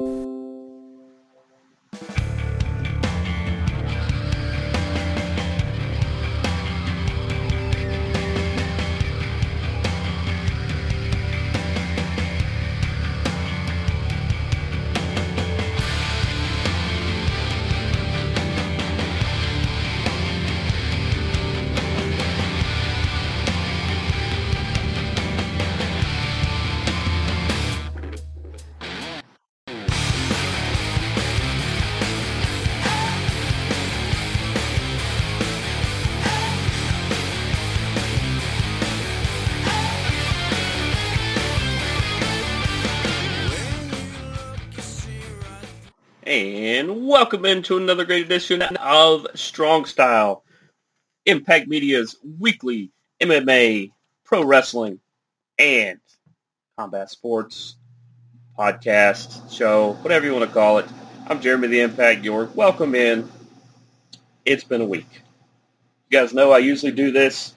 And welcome into another great edition of Strong Style, Impact Media's weekly MMA, pro wrestling, and combat sports podcast, show, whatever you want to call it. I'm Jeremy the Impact York. Welcome in. It's been a week. You guys know I usually do this.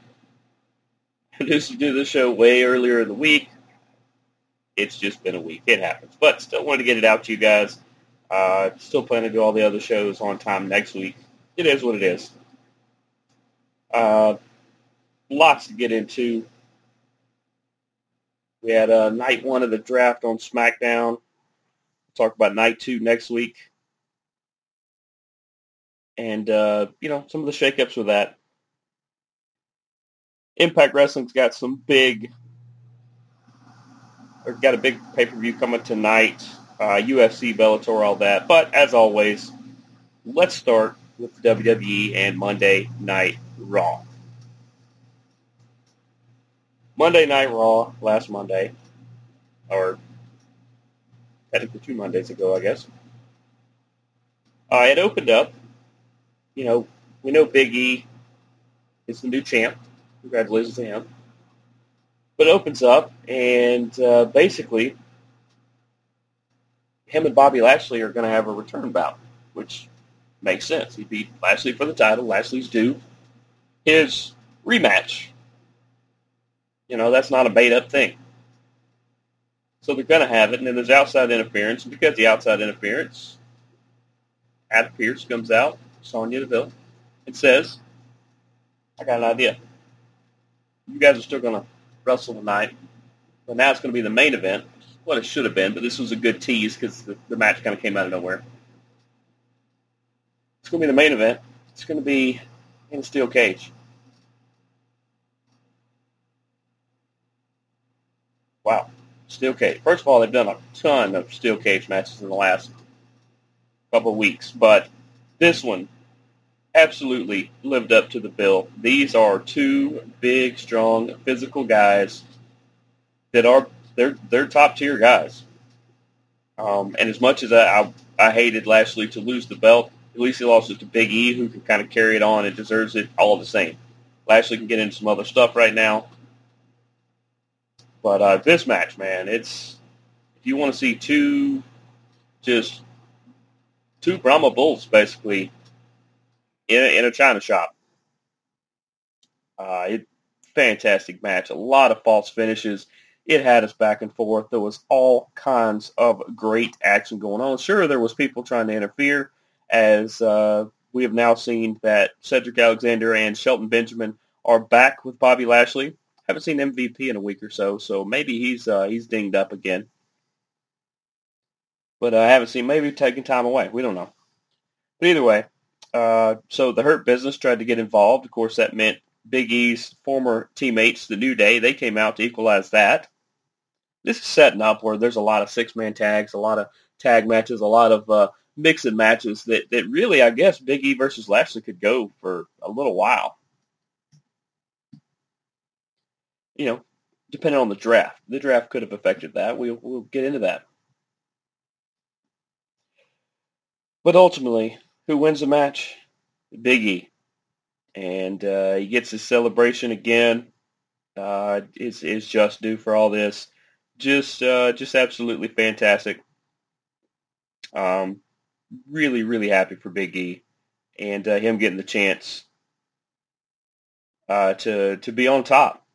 I usually do this show way earlier in the week. It's just been a week. It happens. But still wanted to get it out to you guys. Uh, still plan to do all the other shows on time next week. It is what it is. Uh, lots to get into. We had uh, night one of the draft on SmackDown. We'll talk about night two next week. And, uh, you know, some of the shakeups with that. Impact Wrestling's got some big, or got a big pay-per-view coming tonight uh, UFC, Bellator, all that. But as always, let's start with WWE and Monday Night Raw. Monday Night Raw last Monday, or technically two Mondays ago, I guess. Uh, it opened up. You know, we know Big E is the new champ. Congratulations to him. But it opens up, and uh, basically him and Bobby Lashley are going to have a return bout, which makes sense. He beat Lashley for the title. Lashley's due his rematch. You know, that's not a made-up thing. So they're going to have it, and then there's outside interference. And because the outside interference, Adam Pearce comes out, Sonya Deville, and says, I got an idea. You guys are still going to wrestle tonight, but now it's going to be the main event what it should have been, but this was a good tease because the, the match kind of came out of nowhere. It's going to be the main event. It's going to be in a steel cage. Wow. Steel cage. First of all, they've done a ton of steel cage matches in the last couple of weeks, but this one absolutely lived up to the bill. These are two big, strong, physical guys that are they're they're top tier guys. Um, and as much as I, I, I hated Lashley to lose the belt, at least he lost it to Big E, who can kind of carry it on and deserves it all the same. Lashley can get into some other stuff right now, but uh, this match, man, it's if you want to see two just two Brahma bulls basically in a, in a china shop. Uh, it fantastic match, a lot of false finishes it had us back and forth. There was all kinds of great action going on. Sure, there was people trying to interfere, as uh, we have now seen that Cedric Alexander and Shelton Benjamin are back with Bobby Lashley. Haven't seen MVP in a week or so, so maybe he's uh, he's dinged up again. But I haven't seen maybe taking time away. We don't know. But either way, uh, so the Hurt Business tried to get involved. Of course, that meant Big E's former teammates, the New Day, they came out to equalize that this is setting up where there's a lot of six man tags, a lot of tag matches, a lot of uh, mixing matches that, that really, I guess, Big E versus Lashley could go for a little while. You know, depending on the draft. The draft could have affected that. We'll, we'll get into that. But ultimately, who wins the match? Big E. And uh, he gets his celebration again. Uh, is is just due for all this just uh, just absolutely fantastic. Um, really, really happy for Big E and uh, him getting the chance uh, to to be on top.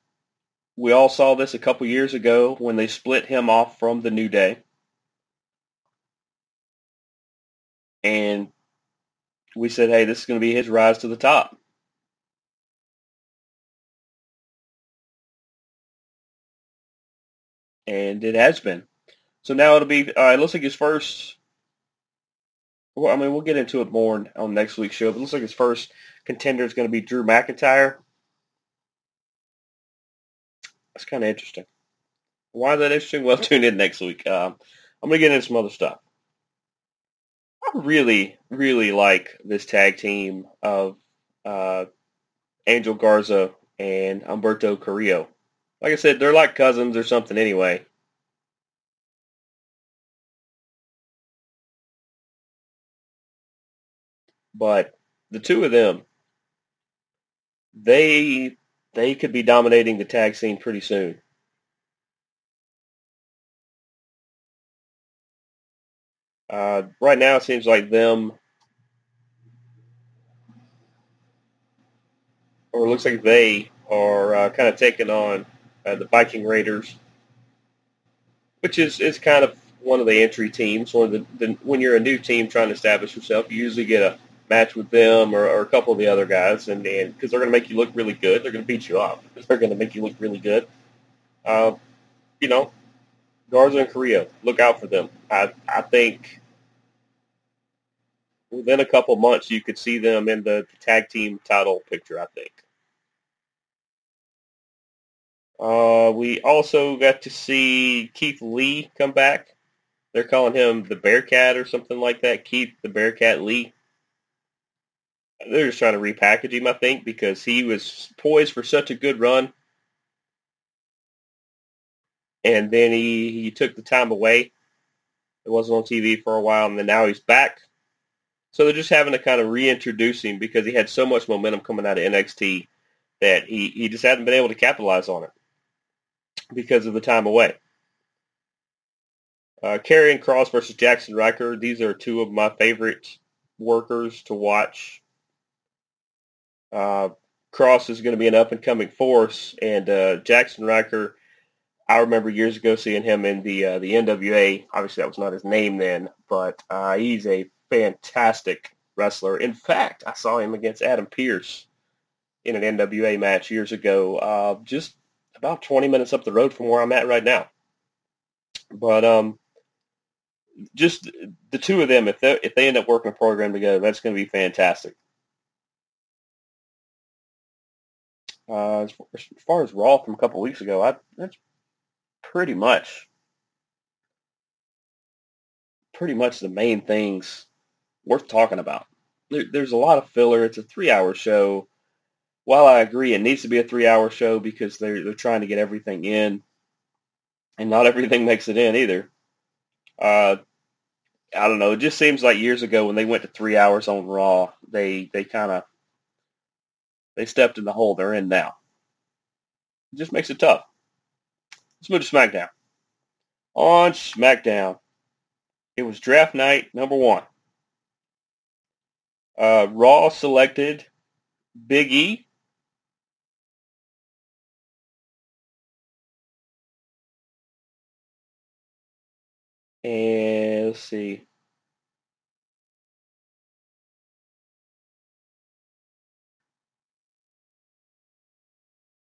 We all saw this a couple years ago when they split him off from the New Day. and we said, hey, this is going to be his rise to the top. And it has been. So now it'll be, uh, it looks like his first, well, I mean, we'll get into it more on next week's show, but it looks like his first contender is going to be Drew McIntyre. That's kind of interesting. Why is that interesting? Well, tune in next week. Um, I'm going to get into some other stuff. I really, really like this tag team of uh, Angel Garza and Humberto Carrillo. Like I said, they're like cousins or something anyway. But the two of them, they they could be dominating the tag scene pretty soon. Uh, right now, it seems like them, or it looks like they are uh, kind of taking on uh, the Viking Raiders, which is, is kind of one of the entry teams. One of the, the when you're a new team trying to establish yourself, you usually get a match with them or, or a couple of the other guys, and because they're going to make you look really good, they're going to beat you up. They're going to make you look really good. Uh, you know, Garza and Carrillo, look out for them. I I think within a couple months you could see them in the tag team title picture. I think. Uh, we also got to see Keith Lee come back. They're calling him the Bearcat or something like that. Keith the Bearcat Lee. They're just trying to repackage him, I think, because he was poised for such a good run. And then he, he took the time away. It wasn't on TV for a while, and then now he's back. So they're just having to kind of reintroduce him because he had so much momentum coming out of NXT that he, he just hadn't been able to capitalize on it because of the time away. Uh, Kross versus Jaxson Ryker. These are two of my favorite workers to watch. Uh, Kross is going to be an up-and-coming force, and uh, Jaxson Ryker, I remember years ago seeing him in the uh, the NWA. Obviously, that was not his name then, but uh, he's a fantastic wrestler. In fact, I saw him against Adam Pearce in an NWA match years ago, uh, just about 20 minutes up the road from where I'm at right now. But um, just the two of them, if they if they end up working a program together, that's going to be fantastic. Uh, as, far as Raw from a couple weeks ago, I, that's pretty much pretty much the main things worth talking about. There, there's a lot of filler. It's a three-hour show. While I agree it needs to be a three-hour show because they're they're trying to get everything in, and not everything makes it in either. Uh, I don't know. It just seems like years ago when they went to three hours on Raw, they they kind of they stepped in the hole they're in now. It just makes it tough. Let's move to SmackDown. On SmackDown, it was draft night number one. Uh, Raw selected Big E. And let's see.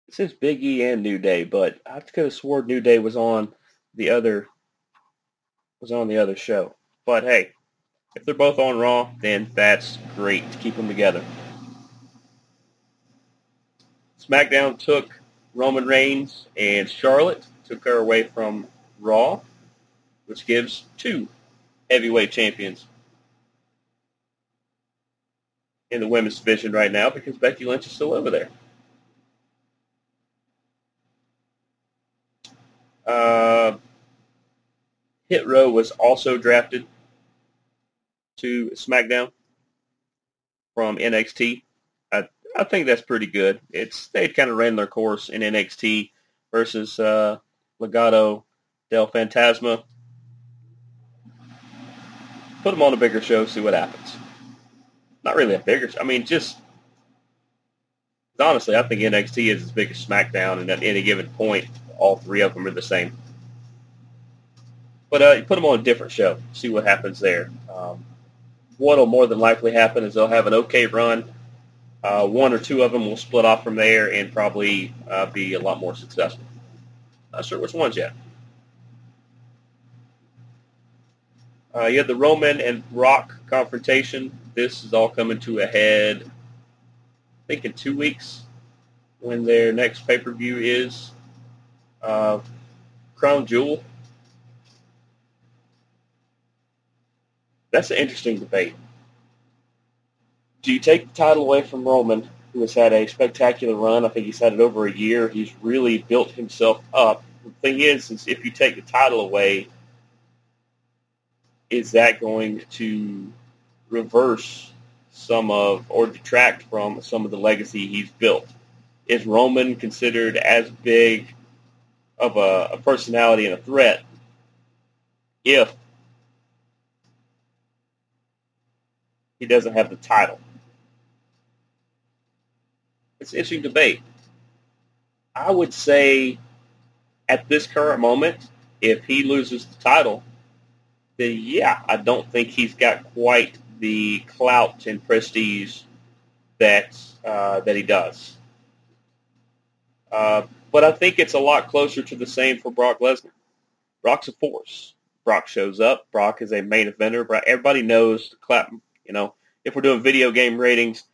It says Big E and New Day, but I could have swore New Day was on the other was on the other show. But hey, if they're both on Raw, then that's great to keep them together. SmackDown took Roman Reigns and Charlotte, took her away from Raw, which gives two heavyweight champions in the women's division right now because Becky Lynch is still over there. Uh, Hit Row was also drafted to SmackDown from NXT. I I think that's pretty good. It's they kind of ran their course in NXT versus uh, Legado del Fantasma. Put them on a bigger show, see what happens. Not really a bigger. Show. I mean, just honestly, I think NXT is as big as SmackDown, and at any given point, all three of them are the same. But uh, you put them on a different show, see what happens there. Um, what'll more than likely happen is they'll have an okay run. Uh, one or two of them will split off from there and probably uh, be a lot more successful. Not sure which ones yet. Uh, you had the Roman and Rock confrontation. This is all coming to a head, I think, in two weeks when their next pay-per-view is. Uh, Crown Jewel. That's an interesting debate. Do you take the title away from Roman, who has had a spectacular run? I think he's had it over a year. He's really built himself up. The thing is, is if you take the title away, is that going to reverse some of or detract from some of the legacy he's built? Is Roman considered as big of a, a personality and a threat if he doesn't have the title? It's an interesting debate. I would say at this current moment, if he loses the title, then yeah, I don't think he's got quite the clout and prestige that uh, that he does. Uh, but I think it's a lot closer to the same for Brock Lesnar. Brock's a force. Brock shows up. Brock is a main eventer. Everybody knows clap. You know, if we're doing video game ratings,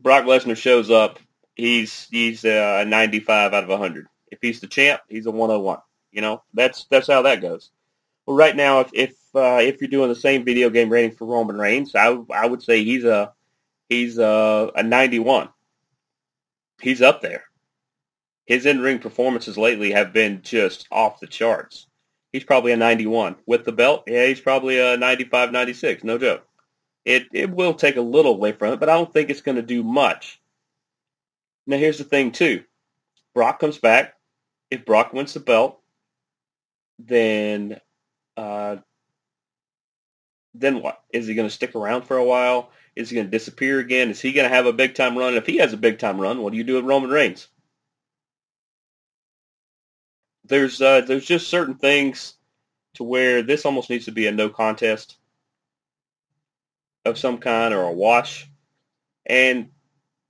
Brock Lesnar shows up. He's he's a 95 out of 100. If he's the champ, he's a 101. You know, that's that's how that goes. Well, right now, if uh, if you're doing the same video game rating for Roman Reigns, I I would say he's a he's a, a 91. He's up there. His in-ring performances lately have been just off the charts. He's probably a 91 with the belt. Yeah, he's probably a 95, 96. No joke. It it will take a little away from it, but I don't think it's going to do much. Now here's the thing too. Brock comes back. If Brock wins the belt, then uh, then what? Is he going to stick around for a while? Is he going to disappear again? Is he going to have a big time run? If he has a big time run, what do you do with Roman Reigns? There's uh, there's just certain things to where this almost needs to be a no contest of some kind or a wash, and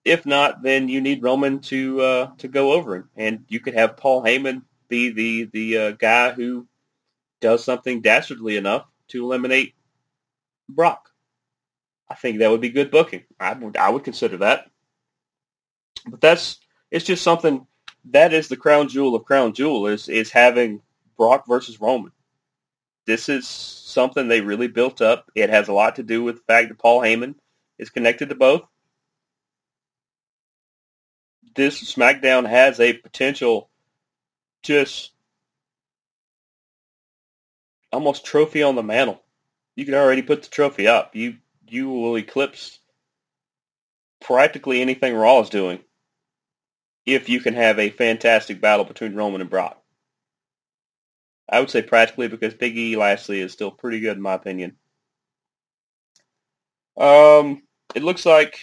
if not, then you need Roman to uh, to go over him, and you could have Paul Heyman be the the uh, guy who does something dastardly enough to eliminate Brock. I think that would be good booking. I would I would consider that. But that's it's just something that is the crown jewel of crown jewel is is having Brock versus Roman. This is something they really built up. It has a lot to do with the fact that Paul Heyman is connected to both. This SmackDown has a potential just almost trophy on the mantle. You can already put the trophy up. You you will eclipse practically anything Raw is doing if you can have a fantastic battle between Roman and Brock. I would say practically because Big E Lashley is still pretty good in my opinion. Um, it looks like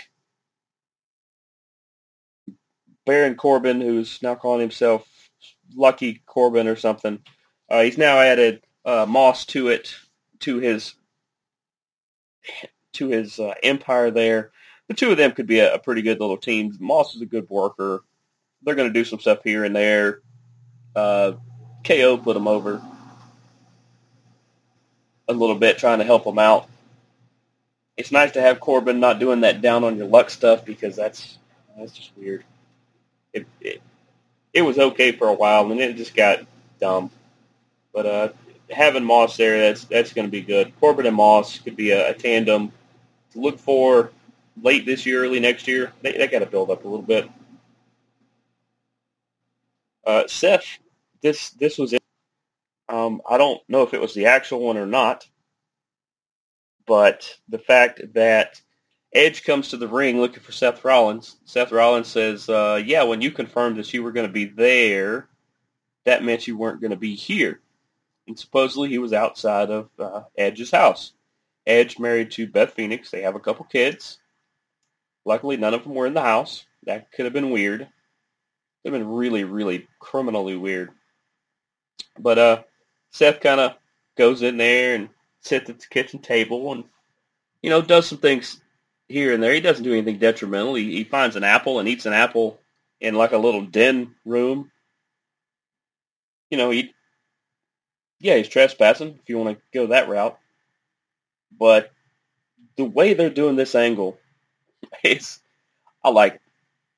Baron Corbin, who's now calling himself Lucky Corbin or something, uh, he's now added uh, Moss to it, to his to his uh, empire there. The two of them could be a, a, pretty good little team. Moss is a good worker. They're going to do some stuff here and there. Uh, KO put them over a little bit, trying to help them out. It's nice to have Corbin not doing that down on your luck stuff because that's that's just weird. It it, it was okay for a while and then it just got dumb. But uh, having Moss there, that's that's going to be good. Corbin and Moss could be a, a tandem to look for late this year, early next year. They, they got to build up a little bit. Uh, Seth, this this was it. Um, I don't know if it was the actual one or not, but the fact that Edge comes to the ring looking for Seth Rollins. Seth Rollins says, uh, "Yeah, when you confirmed that you were going to be there, that meant you weren't going to be here." And supposedly he was outside of uh, Edge's house. Edge married to Beth Phoenix. They have a couple kids. Luckily, none of them were in the house. That could have been weird. Could have been really, really criminally weird. But uh, Seth kind of goes in there and sits at the kitchen table and you know, does some things here and there. He doesn't do anything detrimental. He, he finds an apple and eats an apple in like a little den room. You know, he, yeah, he's trespassing if you want to go that route. But the way they're doing this angle is, I like it.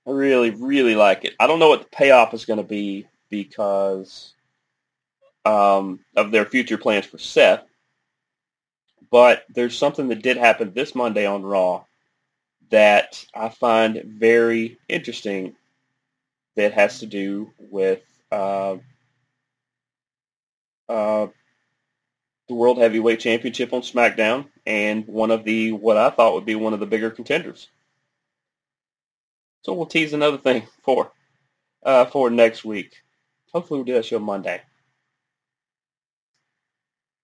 I really, really like it. I don't know what the payoff is going to be because um, of their future plans for Seth. But there's something that did happen this Monday on Raw that I find very interesting that has to do with uh, uh, the World Heavyweight Championship on SmackDown and one of the, what I thought would be one of the bigger contenders. So we'll tease another thing for uh, for next week. Hopefully we'll do that show Monday.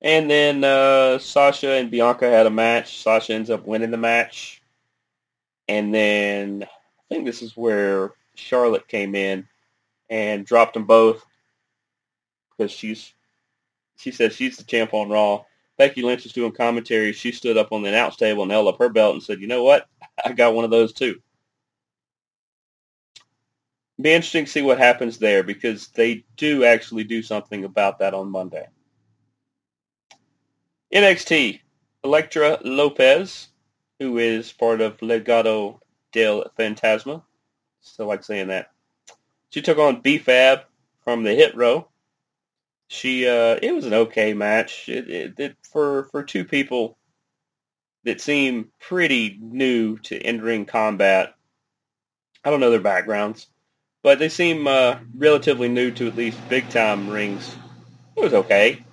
And then uh, Sasha and Bianca had a match. Sasha ends up winning the match. And then I think this is where Charlotte came in and dropped them both because she's she says she's the champ on Raw. Becky Lynch was doing commentary. She stood up on the announce table and held up her belt and said, "You know what? I got one of those too." Be interesting to see what happens there because they do actually do something about that on Monday. NXT, Elektra Lopez, who is part of Legado del Fantasma. Still like saying that. She took on B-Fab from the Hit Row. She, uh, it was an okay match. It, it, it, for for two people that seem pretty new to in-ring combat. I don't know their backgrounds, but they seem uh, relatively new to at least big-time rings. It was okay.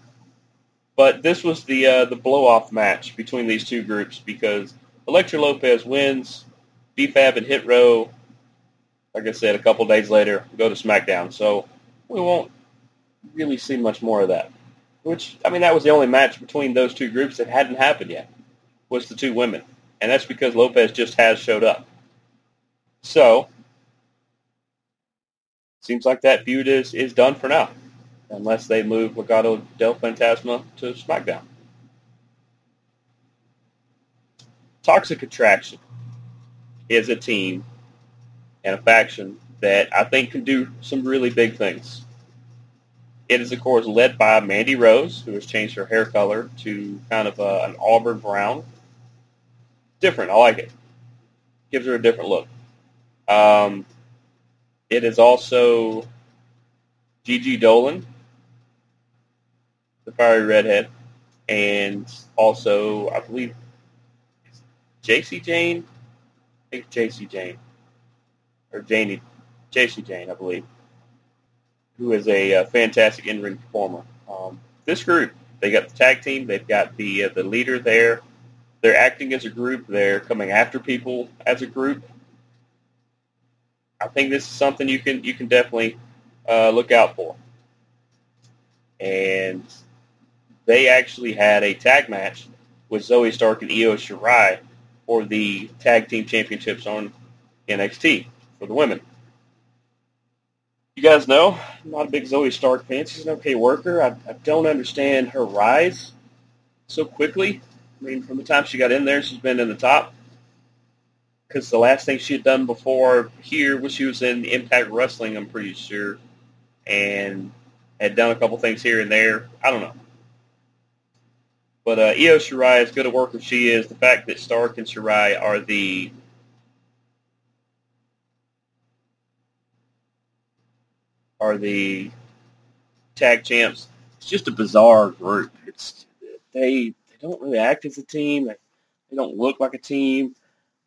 But this was the uh, the blow off match between these two groups because Elektra Lopez wins, B-Fab and Hit Row. Like I said, a couple days later, go to SmackDown. So we won't really see much more of that. Which I mean, that was the only match between those two groups that hadn't happened yet. Was the two women, and that's because Lopez just has showed up. So seems like that feud is is done for now unless they move Legado del Fantasma to SmackDown. Toxic Attraction is a team and a faction that I think can do some really big things. It is, of course, led by Mandy Rose, who has changed her hair color to kind of a, an auburn brown. Different. I like it. Gives her a different look. Um, it is also Gigi Dolan, the fiery redhead, and also I believe Jacy Jayne. I think Jacy Jayne or Janie JC Jane, I believe, who is a uh, fantastic in-ring performer. Um, this group, they got the tag team, they've got the uh, the leader there. They're acting as a group. They're coming after people as a group. I think this is something you can you can definitely uh, look out for. And they actually had a tag match with Zoey Stark and Io Shirai for the tag team championships on NXT for the women. You guys know, I'm not a big Zoey Stark fan. She's an okay worker. I, I don't understand her rise so quickly. I mean, from the time she got in there, she's been in the top. Because the last thing she had done before here was she was in Impact Wrestling, I'm pretty sure, and had done a couple things here and there. I don't know. But uh, Io Shirai, as good a worker she is, the fact that Stark and Shirai are the are the tag champs, it's just a bizarre group. It's they they don't really act as a team. They, they don't look like a team.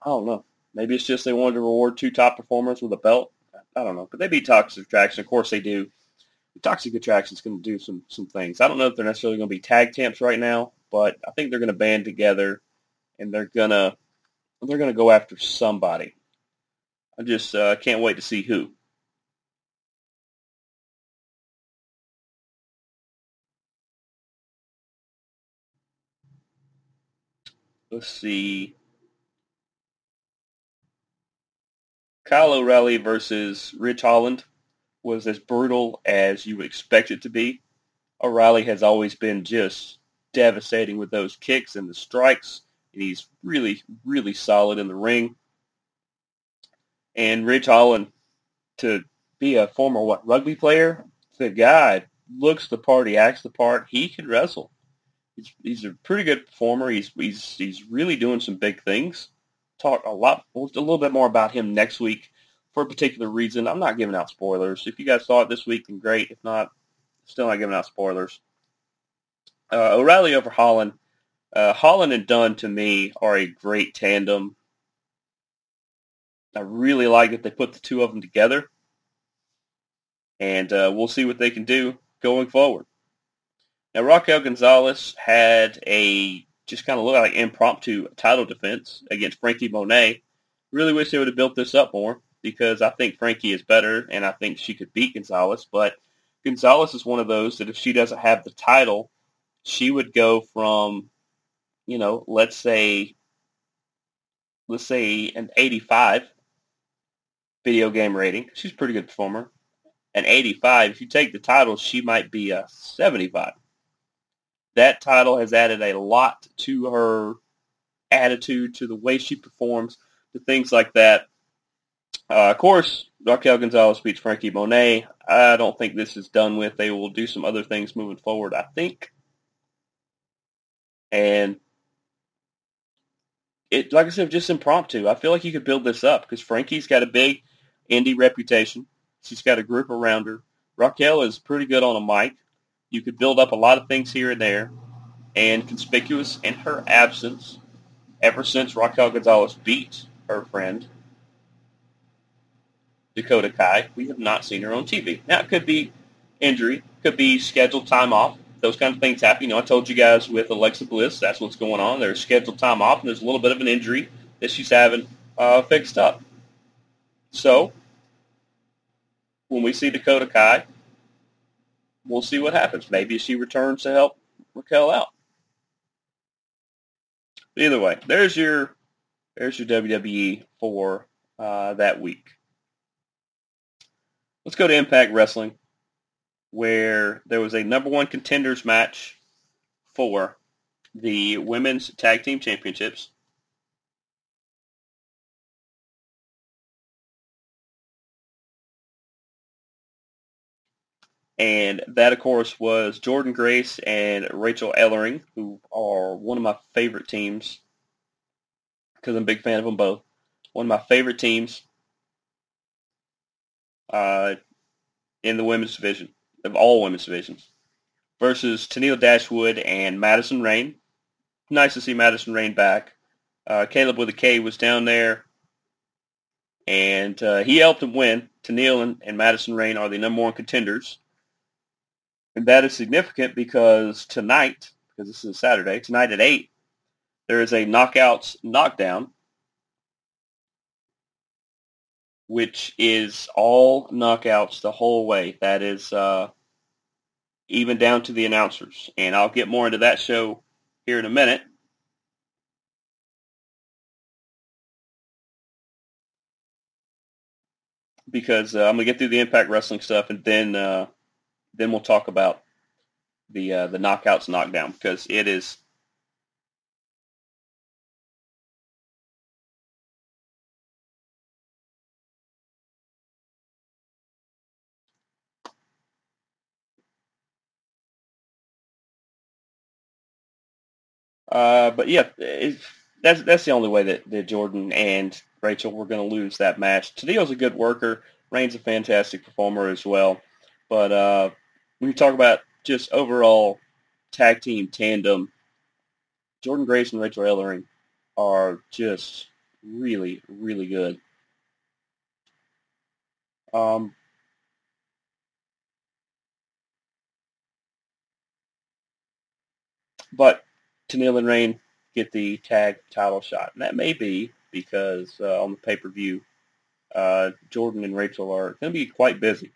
I don't know. Maybe it's just they wanted to reward two top performers with a belt. I don't know. But they beat Toxic Attraction. Of course they do. Toxic Attraction is going to do some some things. I don't know if they're necessarily going to be tag champs right now, but I think they're going to band together and they're gonna they're gonna go after somebody. I just uh, can't wait to see who. Let's see. Kyle O'Reilly versus Ridge Holland was as brutal as you would expect it to be. O'Reilly has always been just devastating with those kicks and the strikes. and he's really, really solid in the ring. And Ridge Holland, to be a former what rugby player, the guy looks the part, he acts the part, he can wrestle. He's, he's a pretty good performer. He's he's he's really doing some big things. Talk a lot, a little bit more about him next week for a particular reason. I'm not giving out spoilers. If you guys saw it this week, then great. If not, still not giving out spoilers. Uh, O'Reilly over Holland. Uh, Holland and Dunn to me are a great tandem. I really like that they put the two of them together, and uh, we'll see what they can do going forward. Now Raquel Gonzalez had a just kind of look like impromptu title defense against Franky Monet. Really wish they would have built this up more because I think Frankie is better and I think she could beat Gonzalez. But Gonzalez is one of those that if she doesn't have the title, she would go from, you know, let's say, let's say an 85 video game rating. She's a pretty good performer. An 85. If you take the title, she might be a 75 that title has added a lot to her attitude, to the way she performs, to things like that. Uh, of course, Raquel Gonzalez beats Franky Monet. I don't think this is done with. They will do some other things moving forward, I think. And it, like I said, just impromptu. I feel like you could build this up because Frankie's got a big indie reputation. She's got a group around her. Raquel is pretty good on a mic. You could build up a lot of things here and there. And conspicuous in her absence, ever since Raquel Gonzalez beat her friend Dakota Kai, we have not seen her on TV. Now, it could be injury, could be scheduled time off. Those kind of things happen. You know, I told you guys with Alexa Bliss, that's what's going on. There's scheduled time off, and there's a little bit of an injury that she's having uh, fixed up. So, when we see Dakota Kai, we'll see what happens. Maybe she returns to help Raquel out. Either way, there's your there's your WWE for uh, that week. Let's go to Impact Wrestling, where there was a number one contenders match for the women's tag team championships. And that, of course, was Jordynne Grace and Rachel Ellering, who are one of my favorite teams because I'm a big fan of them both. One of my favorite teams uh, in the women's division, of all women's divisions, versus Tenille Dashwood and Madison Rayne. Nice to see Madison Rayne back. Uh, Caleb with a K was down there, and uh, he helped them win. Tenille and, and Madison Rayne are the number one contenders and that is significant because tonight, because this is a Saturday, tonight at 8, there is a knockouts knockdown, which is all knockouts the whole way. That is uh, even down to the announcers. And I'll get more into that show here in a minute. Because uh, I'm going to get through the Impact Wrestling stuff and then uh, then we'll talk about the uh, the knockouts knockdown because it is Uh, but yeah, that's that's the only way that, that Jordynne and Rachel were going to lose that match. Tenille's a good worker. Rayne's a fantastic performer as well. But uh, when you talk about just overall tag team tandem, Jordynne Grace and Rachel Ellering are just really, really good. Um, but Tenille and Rayne get the tag title shot, and that may be because uh, on the pay-per-view, uh, Jordynne and Rachel are going to be quite busy.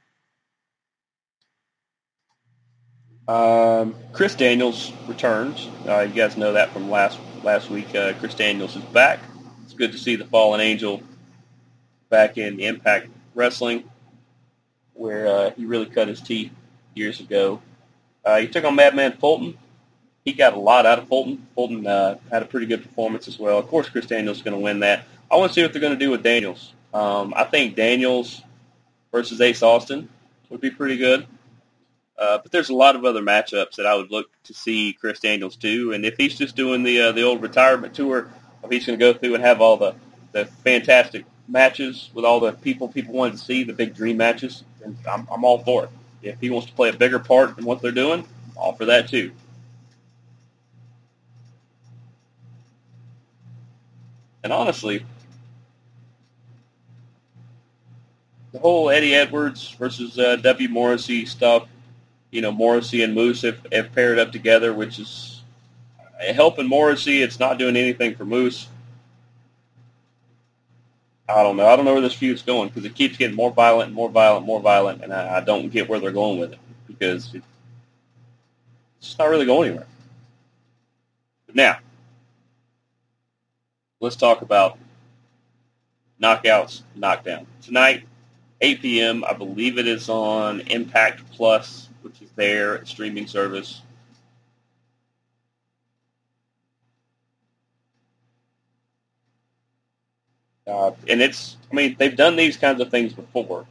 Um, Chris Daniels returns. Uh, you guys know that from last last week. Uh, Chris Daniels is back. It's good to see the Fallen Angel back in Impact Wrestling, where uh, he really cut his teeth years ago. Uh, he took on Madman Fulton, he got a lot out of Fulton. Fulton uh, had a pretty good performance as well. Of course, Chris Daniels is going to win that. I want to see what they're going to do with Daniels. Um, I think Daniels versus Ace Austin would be pretty good. Uh, but there's a lot of other matchups that I would look to see Chris Daniels do. And if he's just doing the uh, the old retirement tour, if he's going to go through and have all the, the fantastic matches with all the people people wanted to see, the big dream matches, then I'm, I'm all for it. If he wants to play a bigger part in what they're doing, I'm all for that too. And honestly, the whole Eddie Edwards versus uh, W. Morrissey stuff, you know, Morrissey and Moose have, have paired up together, which is helping Morrissey. It's not doing anything for Moose. I don't know. I don't know where this feud's going because it keeps getting more violent and more violent, more violent, and I, I don't get where they're going with it because it, it's not really going anywhere. But now, let's talk about knockouts, knockdown. Tonight, 8 p.m., I believe it is on Impact Plus, which is their streaming service. Uh, and it's, I mean, they've done these kinds of things before.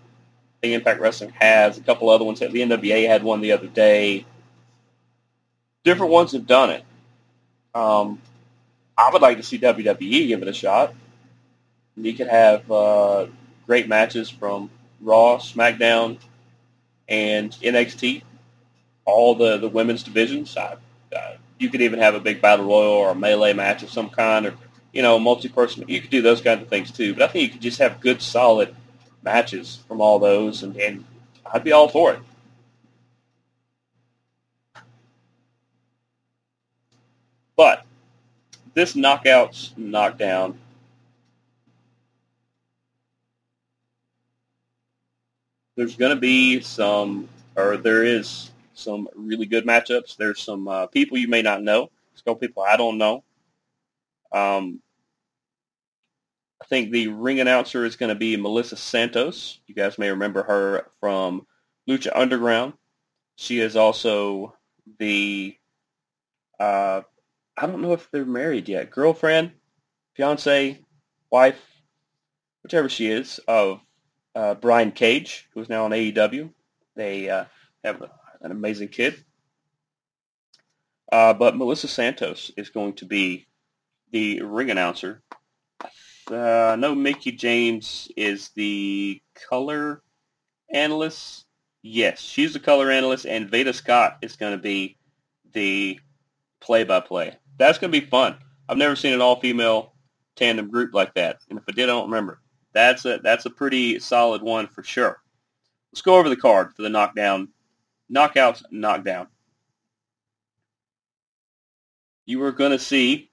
The Impact Wrestling has a couple other ones. The NWA had one the other day. Different ones have done it. Um, I would like to see WWE give it a shot. You could have uh, great matches from Raw, SmackDown, and NXT. All the, the women's divisions. I, uh, you could even have a big battle royal or a melee match of some kind, or you know, multi-person. You could do those kinds of things too. But I think you could just have good, solid matches from all those, and, and I'd be all for it. But this knockouts knockdown there's going to be some or there is some really good matchups. There's some uh, people you may not know. A couple people i don't know. Um, i think the ring announcer is going to be melissa santos. You guys may remember her from lucha underground. She is also the uh, I don't know if they're married yet. Girlfriend, fiance, wife, whichever she is, of uh, Brian Cage, who's now on AEW. They uh, have an amazing kid. Uh, but Melissa Santos is going to be the ring announcer. Uh, no, Mickie James is the color analyst. Yes, she's the color analyst, and Veda Scott is going to be the play-by-play that's going to be fun. I've never seen an all-female tandem group like that, and if I did, I don't remember. That's a that's a pretty solid one for sure. Let's go over the card for the knockdown, knockouts, knockdown. You are going to see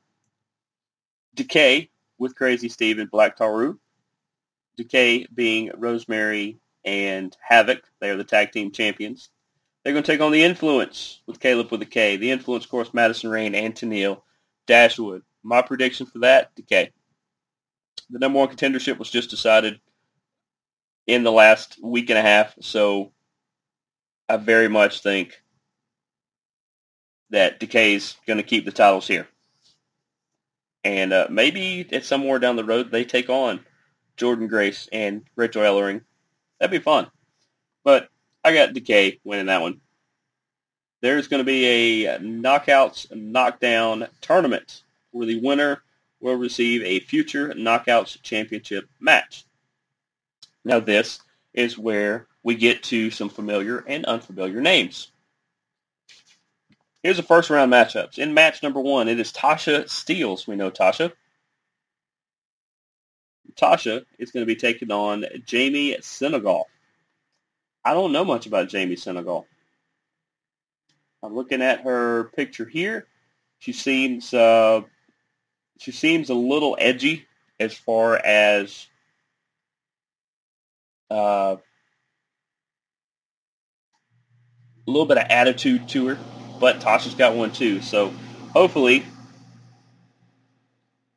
Decay with Crazy Steve and Black Taurus. Decay being Rosemary and Havoc. They are the tag team champions. They're going to take on the Influence with Caleb with a K. The Influence, of course, Madison Rayne and Tenille Dashwood. My prediction for that, Decay. The number one contendership was just decided in the last week and a half, so I very much think that Decay's going to keep the titles here. And uh, maybe at somewhere down the road they take on Jordynne Grace and Rachel Ellering. That'd be fun. But I got Decay winning that one. There's going to be a knockouts knockdown tournament where the winner will receive a future knockouts championship match. Now this is where we get to some familiar and unfamiliar names. Here's the first round matchups. In match number one, it is Tasha Steelz. We know Tasha. Tasha is going to be taking on Jamie Senegal. I don't know much about Jamie Senegal. I'm looking at her picture here. She seems uh, she seems a little edgy as far as uh, a little bit of attitude to her, but Tasha's got one too. So hopefully,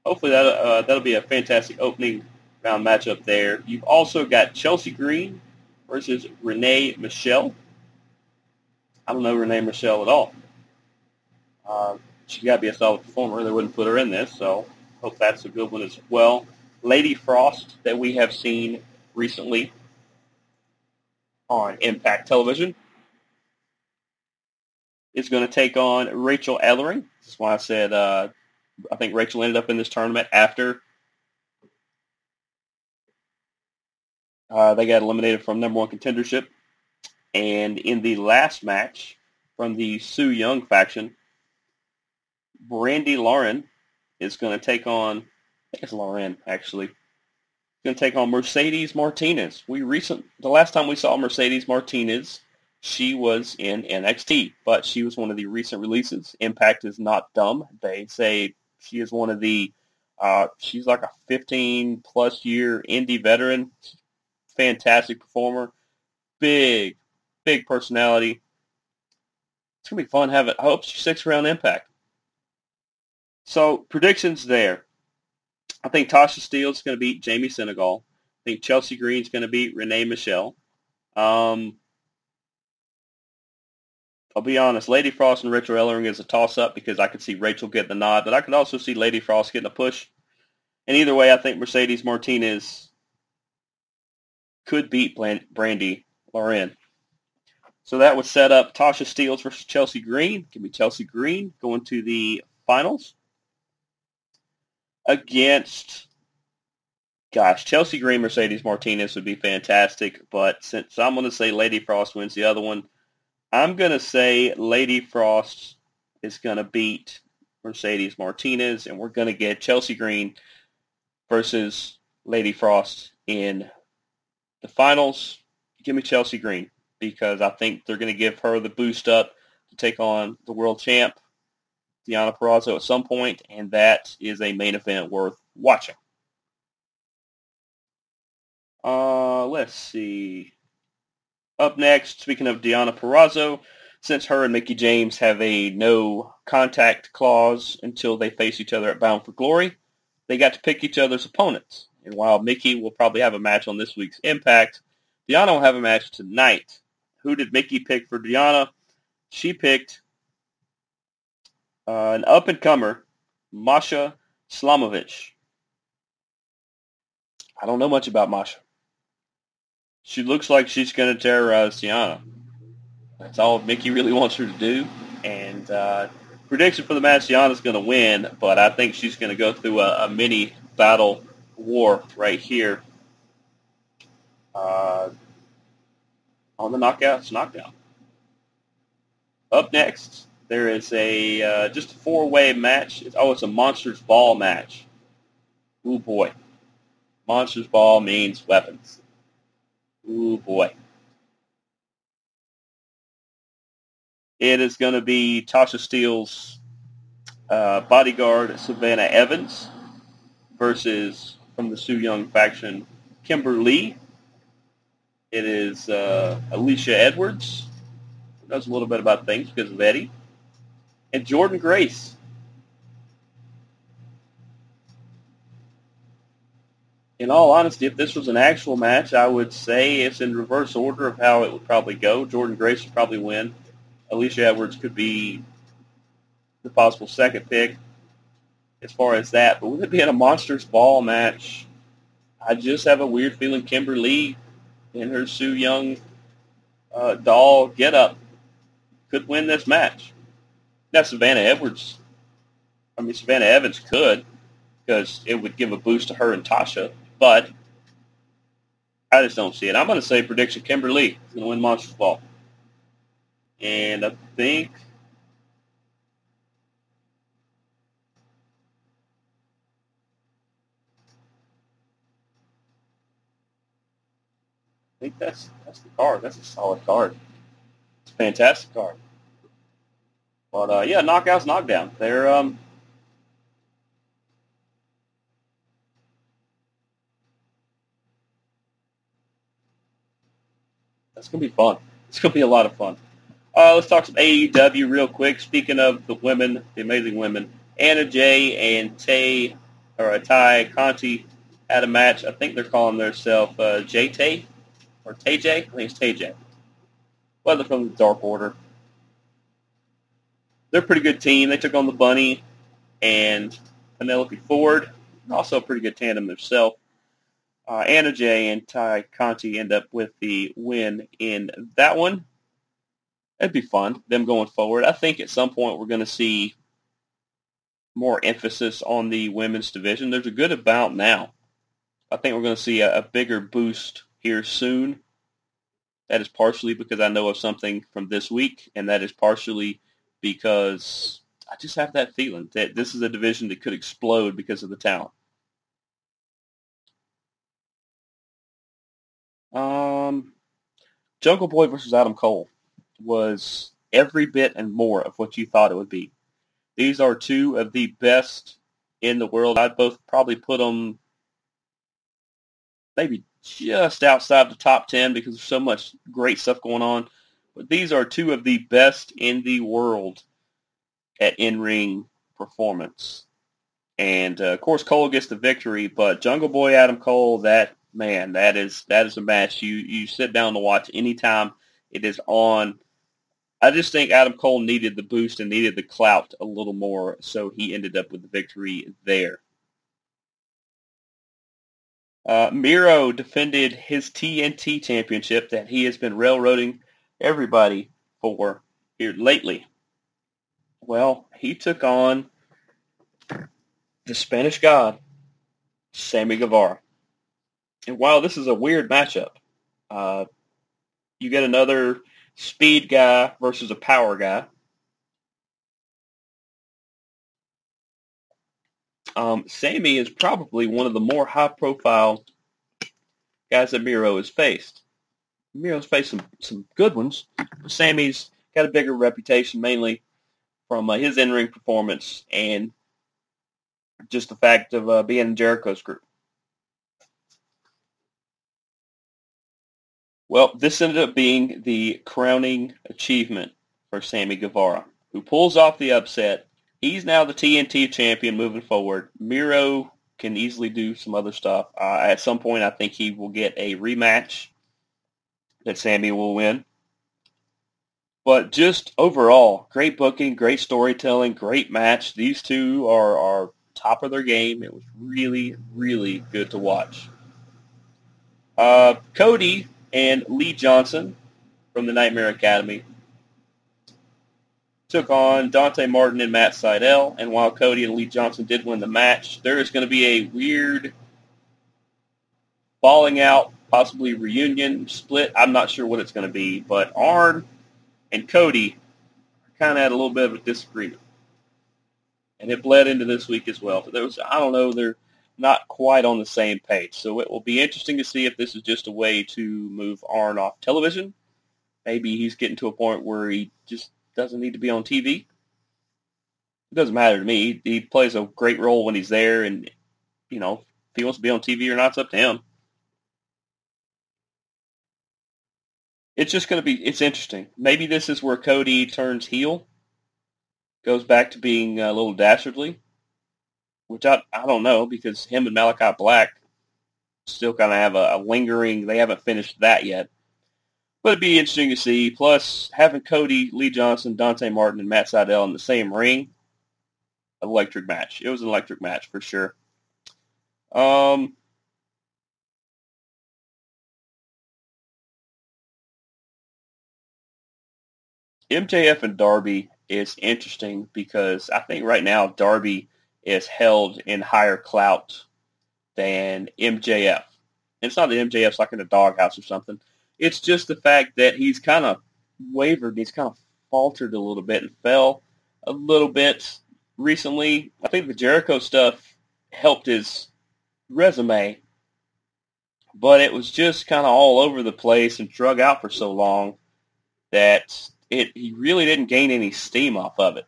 hopefully that uh, that'll be a fantastic opening round matchup there. You've also got Chelsea Green versus Renee Michelle. I don't know Renee Michelle at all. Uh, she's got to be a solid performer. They wouldn't put her in this, so hope that's a good one as well. Lady Frost that we have seen recently on Impact Television is going to take on Rachel Ellering. That's why I said uh, I think Rachel ended up in this tournament after uh, they got eliminated from number one contendership. And in the last match from the Su Yung faction, Brandi Lauren is going to take on, I think it's Lauren actually, going to take on Mercedes Martinez. We recent the last time we saw Mercedes Martinez, she was in NXT, but she was one of the recent releases. Impact is not dumb. They say she is one of the uh, she's like a 15 plus year indie veteran, fantastic performer, big, big personality. It's gonna be fun having. I hope she sticks around Impact. So predictions there. I think Tasha Steelz is going to beat Jamie Senegal. I think Chelsea Green is going to beat Renee Michelle. Um, I'll be honest, Lady Frost and Rachel Ellering is a toss-up because I could see Rachel getting the nod, but I could also see Lady Frost getting a push. And either way, I think Mercedes Martinez could beat Brandi Lauren. So that would set up Tasha Steelz versus Chelsea Green. Give me Chelsea Green going to the finals against, gosh, Chelsea Green, Mercedes Martinez would be fantastic. But since I'm going to say Lady Frost wins the other one, I'm going to say Lady Frost is going to beat Mercedes Martinez, and we're going to get Chelsea Green versus Lady Frost in the finals. Give me Chelsea Green because I think they're going to give her the boost up to take on the world champ Deonna Purrazzo at some point, and that is a main event worth watching. Uh, let's see. Up next, speaking of Deonna Purrazzo, since her and Mickie James have a no contact clause until they face each other at Bound for Glory, they got to pick each other's opponents. And while Mickie will probably have a match on this week's Impact, Deonna will have a match tonight. Who did Mickie pick for Deonna? She picked uh, an up-and-comer, Masha Slamovich. I don't know much about Masha. She looks like she's going to terrorize Deonna. That's all Mickie really wants her to do. And uh, prediction for the match, Deonna's going to win, but I think she's going to go through a, a mini battle war right here uh, on the Knockouts Knockdown. Up next, there is a uh, just a four-way match. It's, oh, it's a Monsters Ball match. Oh boy, Monsters Ball means weapons. Oh boy. It is going to be Tasha Steelz's uh, bodyguard Savannah Evans versus from the Su Yung faction Kimber Lee. It is uh, Alisha Edwards, knows a little bit about things because of Eddie and Jordynne Grace. In all honesty, if this was an actual match, I would say it's in reverse order of how it would probably go. Jordynne Grace would probably win. Alisha Edwards could be the possible second pick as far as that. But with it being a Monsters Ball match, I just have a weird feeling Kimber Lee in her Su Yung uh, doll getup could win this match. Now Savannah Edwards, I mean Savannah Evans could because it would give a boost to her and Tasha, but I just don't see it. I'm going to say prediction Kimber Lee is going to win Monsters Ball. And I think I think that's that's the card. That's a solid card. It's a fantastic card. But uh, yeah, knockouts, knockdown. They're um, that's gonna be fun. It's gonna be a lot of fun. Uh, let's talk some AEW real quick. Speaking of the women, the amazing women, Anna Jay and Tay or Tay Conti had a match. I think they're calling themselves uh, Tay or Tay. I think it's Tay J. Whether from the Dark Order. they're a pretty good team. They took on the Bunny and Penelope Ford, also a pretty good tandem themselves. Uh, Anna Jay and Ty Conti end up with the win in that one. It'd be fun, them going forward. I think at some point we're going to see more emphasis on the women's division. There's a good about now. I think we're going to see a, a bigger boost here soon. That is partially because I know of something from this week, and that is partially because I just have that feeling that this is a division that could explode because of the talent. Um, Jungle Boy versus Adam Cole was every bit and more of what you thought it would be. These are two of the best in the world. I'd both probably put them maybe just outside the top 10 because there's so much great stuff going on. But these are two of the best in the world at in-ring performance. And uh, of course, Cole gets the victory, but Jungle Boy Adam Cole, that man, that is that is a match you you sit down to watch anytime it is on. I just think Adam Cole needed the boost and needed the clout a little more, so he ended up with the victory there. Uh, Miro defended his TNT championship that he has been railroading everybody for here lately. Well, he took on the Spanish God, Sammy Guevara. And while this is a weird matchup, uh, you get another speed guy versus a power guy. Um, Sammy is probably one of the more high-profile guys that Miro has faced. Miro's faced some, some good ones. But Sammy's got a bigger reputation, mainly from uh, his in-ring performance and just the fact of uh, being in Jericho's group. Well, this ended up being the crowning achievement for Sammy Guevara, who pulls off the upset. He's now the TNT champion moving forward. Miro can easily do some other stuff. Uh, at some point, I think he will get a rematch that Sammy will win. But just overall, great booking, great storytelling, great match. These two are, are top of their game. It was really, really good to watch. Uh, Cody and Lee Johnson from the Nightmare Academy took on Dante Martin and Matt Sydal. And while Cody and Lee Johnson did win the match, there is going to be a weird falling out, possibly reunion split. I'm not sure what it's going to be, but Arn and Cody kind of had a little bit of a disagreement. And it bled into this week as well. There was, I don't know, they're not quite on the same page. So it will be interesting to see if this is just a way to move Arn off television. Maybe he's getting to a point where he just doesn't need to be on TV. It doesn't matter to me. He, plays a great role when he's there, and you know, if he wants to be on TV or not, it's up to him. it's just going to be it's interesting. Maybe this is where Cody turns heel, goes back to being uh, a little dastardly, which I I don't know because him and Malakai Black still kind of have a, a lingering. They haven't finished that yet, but it'd be interesting to see. Plus, having Cody, Lee Johnson, Dante Martin, and Matt Sydal in the same ring, electric match. It was an electric match for sure. Um, MJF and Darby is interesting because I think right now Darby is held in higher clout than MJF. It's not that MJF's like in a doghouse or something. It's just the fact that he's kind of wavered. He's kind of faltered a little bit and fell a little bit recently. I think the Jericho stuff helped his resume, but it was just kind of all over the place and drug out for so long that it he really didn't gain any steam off of it.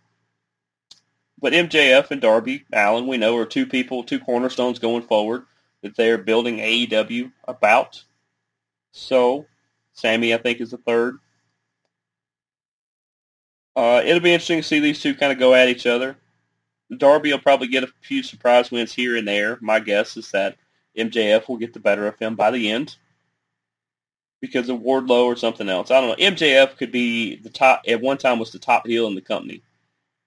But MJF and Darby Allin, we know, are two people, two cornerstones going forward that they're building AEW about. So, Sammy, I think, is the third. Uh, it'll be interesting to see these two kind of go at each other. Darby will probably get a few surprise wins here and there. My guess is that MJF will get the better of him by the end because of Wardlow or something else. I don't know. MJF could be the top at one time was the top heel in the company,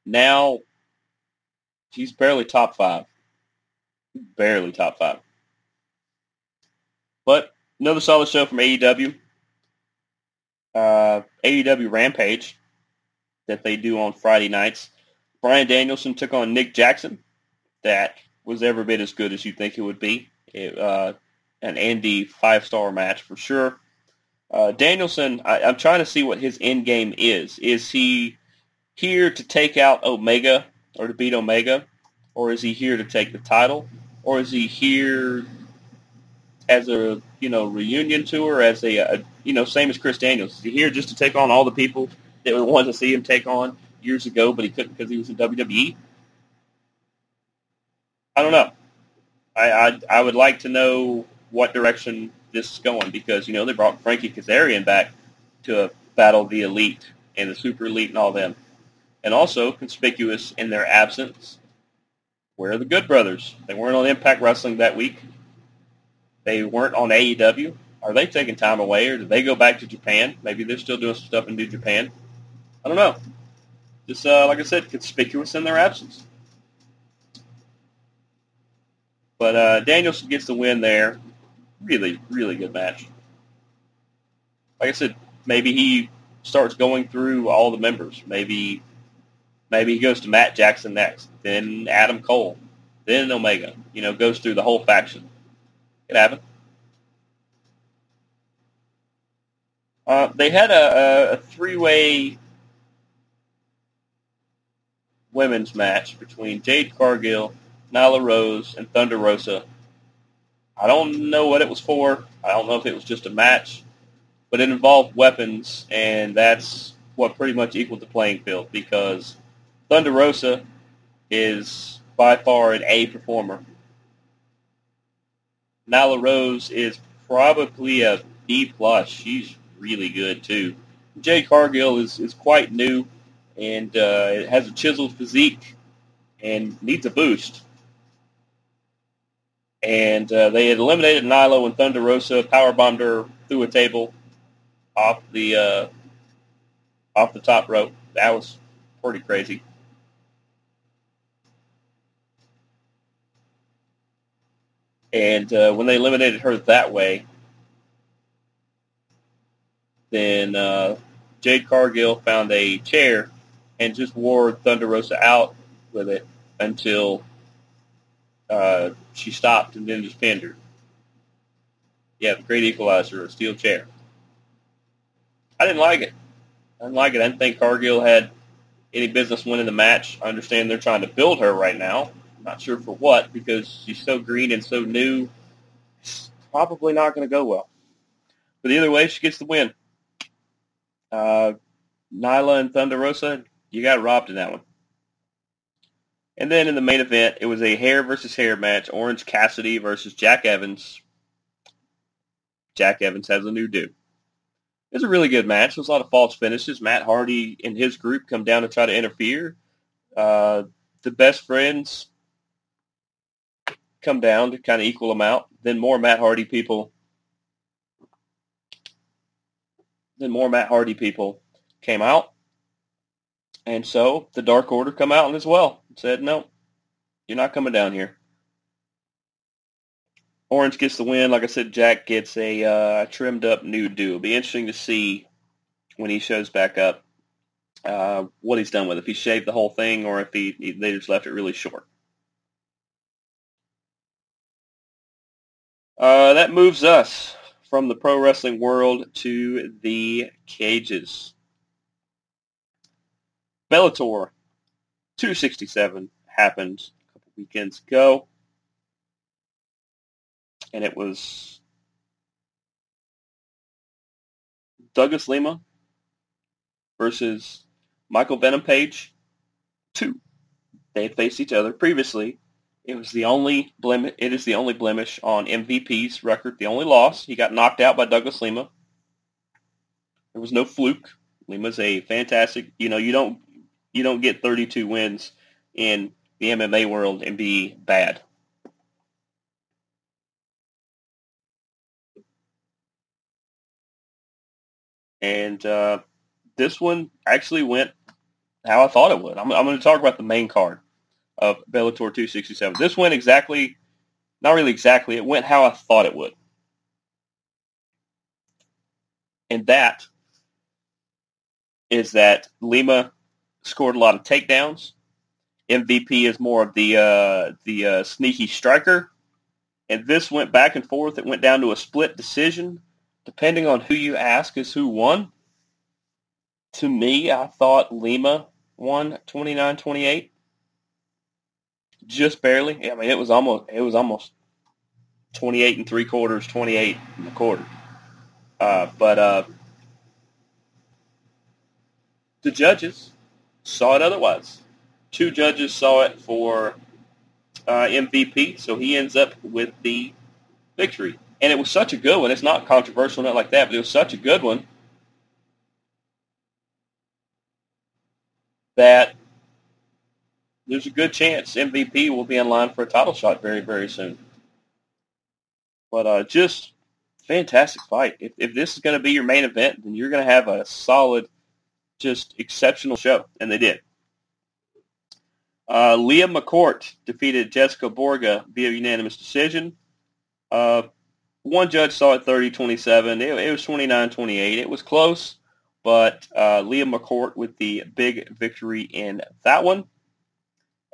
now he's barely top five. Barely top five. But another solid show from AEW. Uh, AEW Rampage that they do on Friday nights. Bryan Danielson took on Nick Jackson. That was every bit as good as you think it would be. It, uh, an Andy five-star match for sure. Uh, Danielson, I, I'm trying to see what his end game is. Is he here to take out Omega or to beat Omega, or is he here to take the title, or is he here as a you know reunion tour as a, a you know same as Chris Daniels? Is he here just to take on all the people that we wanted to see him take on years ago, but he couldn't because he was in WWE? I don't know. I, I I would like to know what direction this is going because you know they brought Frankie Kazarian back to battle the elite and the super elite and all them, and also conspicuous in their absence. Where are the Good Brothers? They weren't on Impact Wrestling that week. They weren't on AEW. Are they taking time away, or did they go back to Japan? Maybe they're still doing some stuff in New Japan. I don't know. Just uh, like I said, conspicuous in their absence. But uh, Danielson gets the win there really, really good match. Like I said, maybe he starts going through all the members. Maybe maybe he goes to Matt Jackson next, then Adam Cole, then Omega. You know, goes through the whole faction. It happened. Uh, they had a, a three-way women's match between Jade Cargill, Nyla Rose, and Thunder Rosa I don't know what it was for. I don't know if it was just a match, but it involved weapons, and that's what pretty much equaled the playing field because Thunder Rosa is by far an A performer. Nyla Rose is probably a B plus. She's really good too. Jay Cargill is, is quite new and uh, has a chiseled physique and needs a boost and uh, they had eliminated Nyla when Thunder Rosa power bombed her through a table off the uh, off the top rope. That was pretty crazy. And uh, when they eliminated her that way, then uh, Jade Cargill found a chair and just wore Thunder Rosa out with it until uh, she stopped and then just pinned her. Yeah, the great equalizer, a steel chair. I didn't like it. I didn't like it. I didn't think Cargill had any business winning the match. I understand they're trying to build her right now. Not sure for what because she's so green and so new. It's probably not going to go well. But either way, she gets the win. Uh, Nyla and Thunder Rosa, you got robbed in that one. And then in the main event, it was a hair versus hair match. Orange Cassidy versus Jack Evans. Jack Evans has a new do. It was a really good match. There was a lot of false finishes. Matt Hardy and his group come down to try to interfere. Uh, the best friends come down to kind of equal them out. Then more Matt Hardy people. Then more Matt Hardy people came out. And so the Dark Order come out as well said, no, you're not coming down here. Orange gets the win. Like I said, Jack gets a uh, trimmed up new do. It'll be interesting to see when he shows back up uh, what he's done with it. If he shaved the whole thing or if he, he they just left it really short. Uh, that moves us from the pro wrestling world to the cages. Bellator 267 happened a couple weekends ago, and it was Douglas Lima versus Michael Venom Page. Two. They had faced each other previously. It was the only blemish. It is the only blemish on MVP's record. The only loss. He got knocked out by Douglas Lima. There was no fluke. Lima's a fantastic. You know, you don't you don't get 32 wins in the MMA world and be bad. And uh, this one actually went how I thought it would. I'm, I'm going to talk about the main card of Bellator 267. This went exactly, not really exactly, it went how I thought it would. And that is that Lima scored a lot of takedowns. MVP is more of the uh, the uh, sneaky striker, and this went back and forth. It went down to a split decision, depending on who you ask is who won. To me, I thought Lima won 29-28, just barely. I mean, it was almost it was almost 28 and three quarters, 28 and a quarter. Uh, but uh, the judges saw it otherwise. Two judges saw it for uh, MVP, so he ends up with the victory. And it was such a good one. It's not controversial, not like that, but it was such a good one that there's a good chance MVP will be in line for a title shot very, very soon. But uh, just fantastic fight. If, if this is going to be your main event, then you're going to have a solid, just exceptional show, and they did. Uh, Leah McCourt defeated Jessica Borga via unanimous decision. Uh, one judge saw it 30-27. It, it was 29-28. It was close, but uh, Leah McCourt with the big victory in that one.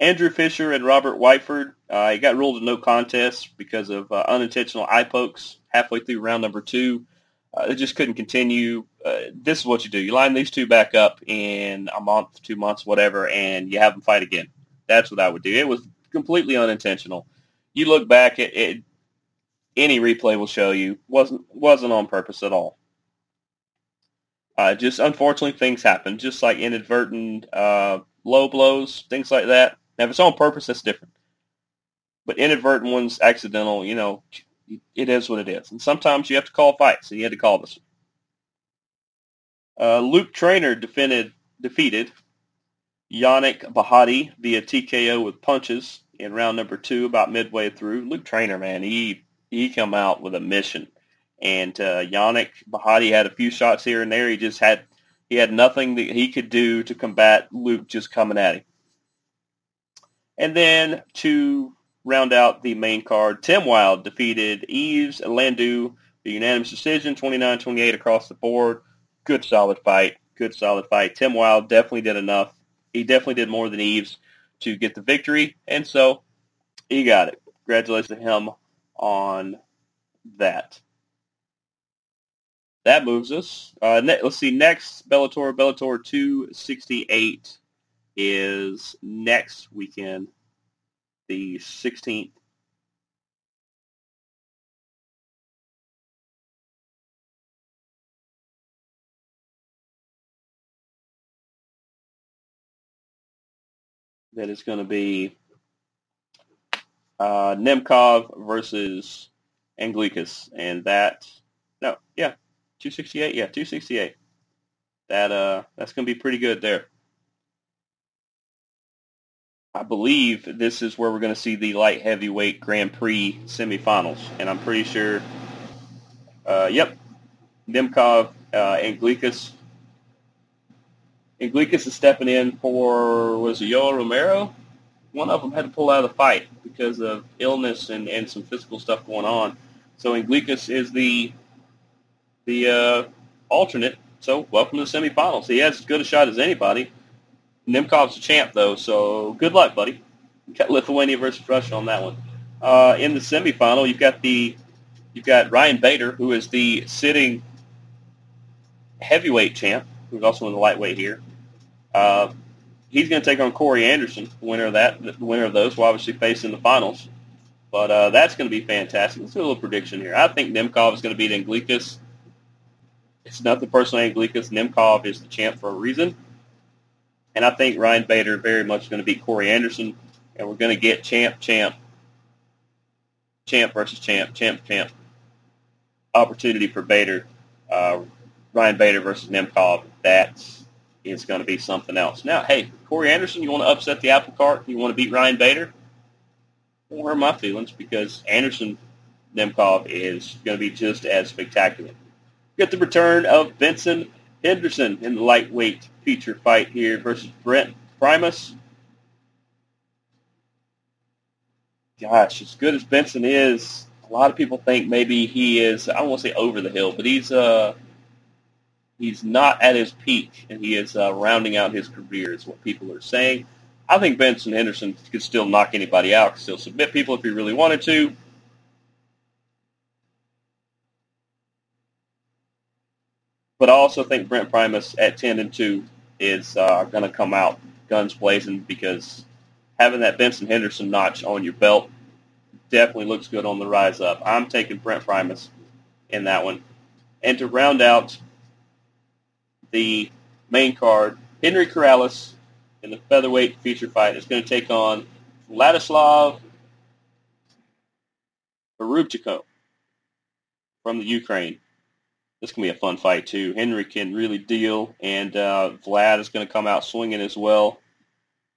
Andrew Fisher and Robert Whiteford, uh, he got ruled a no contest because of uh, unintentional eye pokes halfway through round number two. Uh, just couldn't continue. Uh, this is what you do. You line these two back up in a month, two months, whatever, and you have them fight again. That's what I would do. It was completely unintentional. You look back at it, any replay will show you wasn't wasn't on purpose at all. Uh, just unfortunately, things happen. Just like inadvertent uh, low blows, things like that. Now, if it's on purpose, that's different. But inadvertent ones, accidental, you know, it is what it is. And sometimes you have to call fights, and you had to call this. Uh, Luke Trainer defended, defeated Yannick Bahati via TKO with punches in round number two, about midway through. Luke Trainer, man, he he come out with a mission, and uh, Yannick Bahati had a few shots here and there. He just had he had nothing that he could do to combat Luke just coming at him. And then to round out the main card, Tim Wilde defeated Yves Landu, the unanimous decision, 29-28 across the board. Good solid fight. Good solid fight. Tim Wilde definitely did enough. He definitely did more than Eves to get the victory, and so he got it. Congratulations to him on that. That moves us. Uh, ne- let's see. Next, Bellator. Bellator 268 is next weekend, the 16th. That is going to be uh, Nemkov versus Anglickas, and that no, yeah, 268, yeah, 268. That uh, that's going to be pretty good there. I believe this is where we're going to see the light heavyweight Grand Prix semifinals, and I'm pretty sure. Uh, yep, Nemkov uh, and Gleekus. And Gleekus is stepping in for was it Yoel Romero? One of them had to pull out of the fight because of illness and, and some physical stuff going on. So Anglickas is the the uh, alternate. So welcome to the semifinals. He has as good a shot as anybody. Nemkov's a champ, though, so good luck, buddy. got Lithuania versus Russia on that one. Uh, in the semifinal, you've got the you've got Ryan Bader, who is the sitting heavyweight champ, who's also in the lightweight here. Uh, he's going to take on Corey Anderson, the winner of that. The winner of those will obviously face in the finals. But uh, that's going to be fantastic. Let's do a little prediction here. I think Nemkov is going to beat Anglickas. It's nothing personal, Anglickas. Nemkov is the champ for a reason. And I think Ryan Bader very much going to beat Corey Anderson. And we're going to get champ, champ, champ versus champ, champ, champ opportunity for Bader. Uh, Ryan Bader versus Nemkov. That's going to be something else. Now, hey, Corey Anderson, you want to upset the apple cart? You want to beat Ryan Bader? Won't hurt my feelings because Anderson Nemkov is going to be just as spectacular. Get the return of Benson Henderson in the lightweight feature fight here versus Brent Primus. Gosh, as good as Benson is, a lot of people think maybe he is. I don't want to say over the hill, but he's uh he's not at his peak, and he is uh, rounding out his career, is what people are saying. I think Benson Henderson could still knock anybody out, could still submit people if he really wanted to. But I also think Brent Primus at 10 and 2 is uh, going to come out guns blazing because having that Benson Henderson notch on your belt definitely looks good on the rise up. I'm taking Brent Primus in that one. And to round out the main card, Henry Corrales in the featherweight feature fight is going to take on Vladislav Arubchiko from the Ukraine. This can be a fun fight too. Henry can really deal, and uh, Vlad is going to come out swinging as well.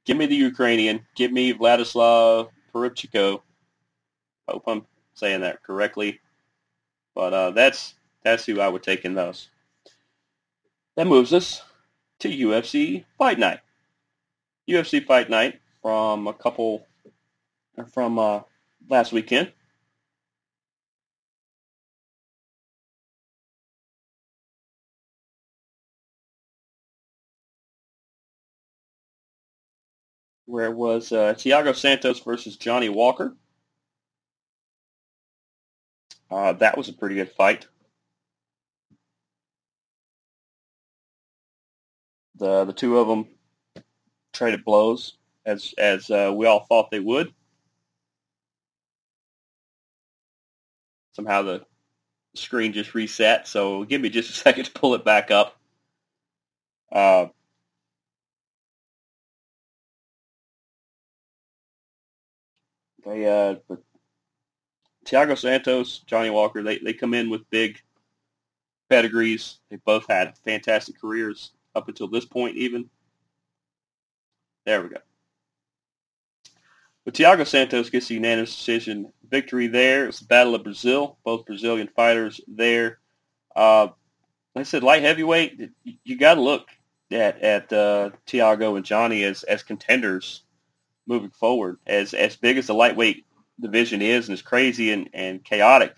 Give me the Ukrainian. Give me Vladislav Perubchiko. Hope I'm saying that correctly, but uh, that's that's who I would take in those. That moves us to UFC Fight Night. UFC Fight Night from a couple from uh, last weekend. Where it was uh, Thiago Santos versus Johnny Walker. Uh, that was a pretty good fight. The the two of them traded blows as as uh, we all thought they would. Somehow the screen just reset, so give me just a second to pull it back up. Uh, they uh, Thiago Santos, Johnny Walker, they, they come in with big pedigrees. They both had fantastic careers up until this point even. There we go. But Thiago Santos gets the unanimous decision victory there. It's the Battle of Brazil. Both Brazilian fighters there. Uh, like I said, light heavyweight, you, you got to look at at uh, Thiago and Johnny as as contenders moving forward. As as big as the lightweight division is and as crazy and, and chaotic,